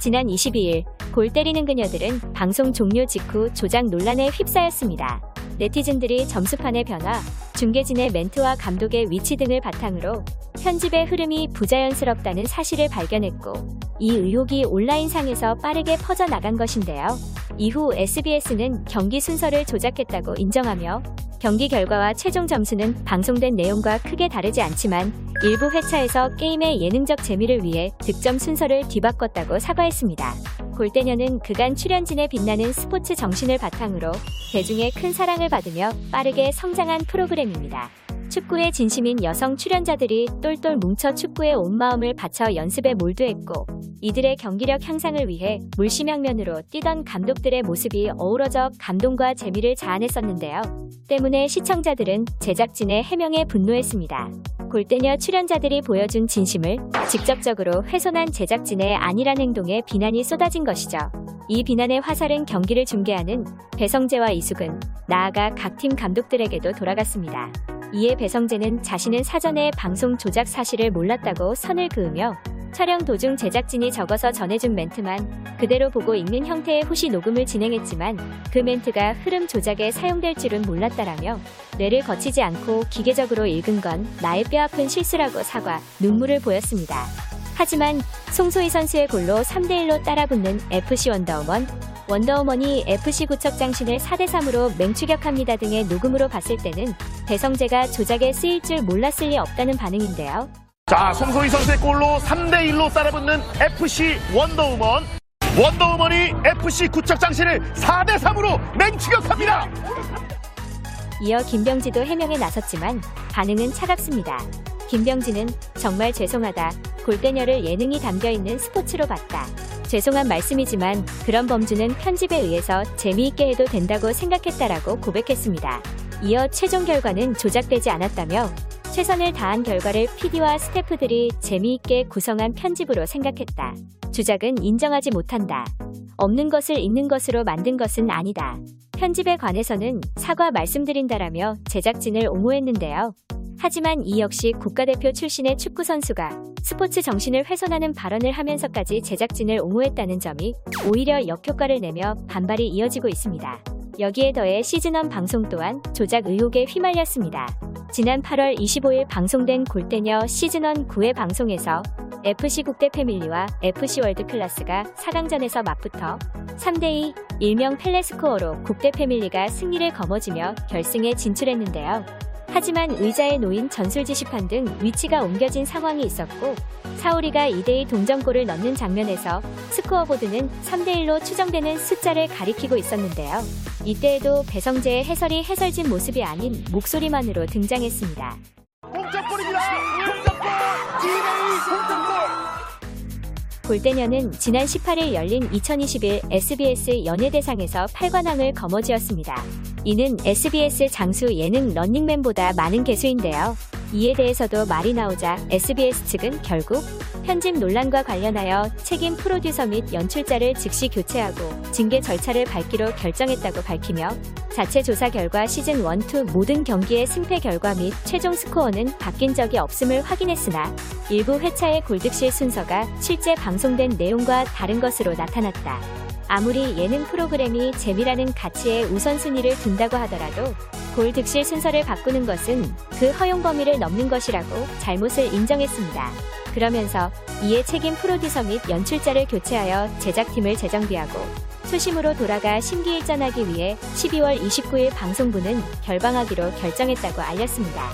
지난 22일 골 때리는 그녀들은 방송 종료 직후 조작 논란에 휩싸였습니다. 네티즌들이 점수판의 변화, 중계진의 멘트와 감독의 위치 등을 바탕으로 편집의 흐름이 부자연스럽다는 사실을 발견했고 이 의혹이 온라인상에서 빠르게 퍼져나간 것인데요. 이후 SBS는 경기 순서를 조작했다고 인정하며 경기 결과와 최종 점수는 방송된 내용과 크게 다르지 않지만 일부 회차에서 게임의 예능적 재미를 위해 득점 순서를 뒤바꿨다고 사과했습니다. 골대녀는 그간 출연진의 빛나는 스포츠 정신을 바탕으로 대중의 큰 사랑을 받으며 빠르게 성장한 프로그램입니다. 축구에 진심인 여성 출연자들이 똘똘 뭉쳐 축구에 온 마음을 바쳐 연습에 몰두했고 이들의 경기력 향상을 위해 물심양면으로 뛰던 감독들의 모습이 어우러져 감동과 재미를 자아냈었는데요. 때문에 시청자들은 제작진의 해명에 분노했습니다. 골대녀 출연자들이 보여준 진심을 직접적으로 훼손한 제작진의 안일한 행동에 비난이 쏟아진 것이죠. 이 비난의 화살은 경기를 중계하는 배성재와 이수근, 나아가 각 팀 감독들에게도 돌아갔습니다. 이에 배성재는 자신은 사전에 방송 조작 사실을 몰랐다고 선을 그으며 촬영 도중 제작진이 적어서 전해준 멘트만 그대로 보고 읽는 형태의 후시 녹음을 진행했지만 그 멘트가 흐름 조작에 사용될 줄은 몰랐다라며 뇌를 거치지 않고 기계적으로 읽은 건 나의 뼈아픈 실수라고 사과, 눈물을 보였습니다. 하지만 송소희 선수의 골로 3대1로 따라붙는 FC 원더우먼, 원더우먼이 FC 구척장신을 4대3으로 맹추격합니다 등의 녹음으로 봤을 때는 배성재가 조작에 쓰일 줄 몰랐을 리 없다는 반응인데요. 자, 송소희 선수의 골로 3대1로 따라붙는 FC 원더우먼. 원더우먼이 FC 구척장신을 4대3으로 맹추격합니다. 이어 김병지도 해명에 나섰지만 반응은 차갑습니다. 김병지는 정말 죄송하다. 골대녀를 예능이 담겨있는 스포츠로 봤다. 죄송한 말씀이지만 그런 범주는 편집에 의해서 재미있게 해도 된다고 생각했다라고 고백했습니다. 이어 최종 결과는 조작되지 않았다며 최선을 다한 결과를 PD와 스태프들이 재미있게 구성한 편집으로 생각했다. 주작은 인정하지 못한다. 없는 것을 있는 것으로 만든 것은 아니다. 편집에 관해서는 사과 말씀드린다라며 제작진을 옹호했는데요. 하지만 이 역시 국가대표 출신의 축구 선수가 스포츠 정신을 훼손하는 발언을 하면서까지 제작진을 옹호했다는 점이 오히려 역효과를 내며 반발이 이어지고 있습니다. 여기에 더해 시즌1 방송 또한 조작 의혹에 휘말렸습니다. 지난 8월 25일 방송된 골대녀 시즌1 9회 방송에서 FC 국대 패밀리와 FC 월드 클래스가 4강전에서 맞붙어 3대2 일명 펠레스코어로 국대 패밀리가 승리를 거머쥐며 결승에 진출했는데요. 하지만 의자에 놓인 전술 지시판 등 위치가 옮겨진 상황이 있었고 사오리가 2대2 동점골을 넣는 장면에서 스코어보드는 3대1로 추정되는 숫자를 가리키고 있었는데요. 이때에도 배성재의 해설이 해설진 모습이 아닌 목소리만으로 등장했습니다. 동점골입니다. 동점골. 2대2 동점골. 골대녀는 지난 18일 열린 2021 SBS 연예대상에서 8관왕을 거머쥐었습니다. 이는 SBS 장수 예능 런닝맨보다 많은 개수인데요. 이에 대해서도 말이 나오자 SBS 측은 결국 편집 논란과 관련하여 책임 프로듀서 및 연출자를 즉시 교체하고 징계 절차를 밟기로 결정했다고 밝히며 자체 조사 결과 시즌 1, 2 모든 경기의 승패 결과 및 최종 스코어는 바뀐 적이 없음을 확인했으나 일부 회차의 골득실 순서가 실제 방송된 내용과 다른 것으로 나타났다. 아무리 예능 프로그램이 재미라는 가치에 우선순위를 둔다고 하더라도 골 득실 순서를 바꾸는 것은 그 허용 범위를 넘는 것이라고 잘못을 인정했습니다. 그러면서 이에 책임 프로듀서 및 연출자를 교체하여 제작팀을 재정비하고 초심으로 돌아가 심기일전하기 위해 12월 29일 방송부는 결방하기로 결정했다고 알렸습니다.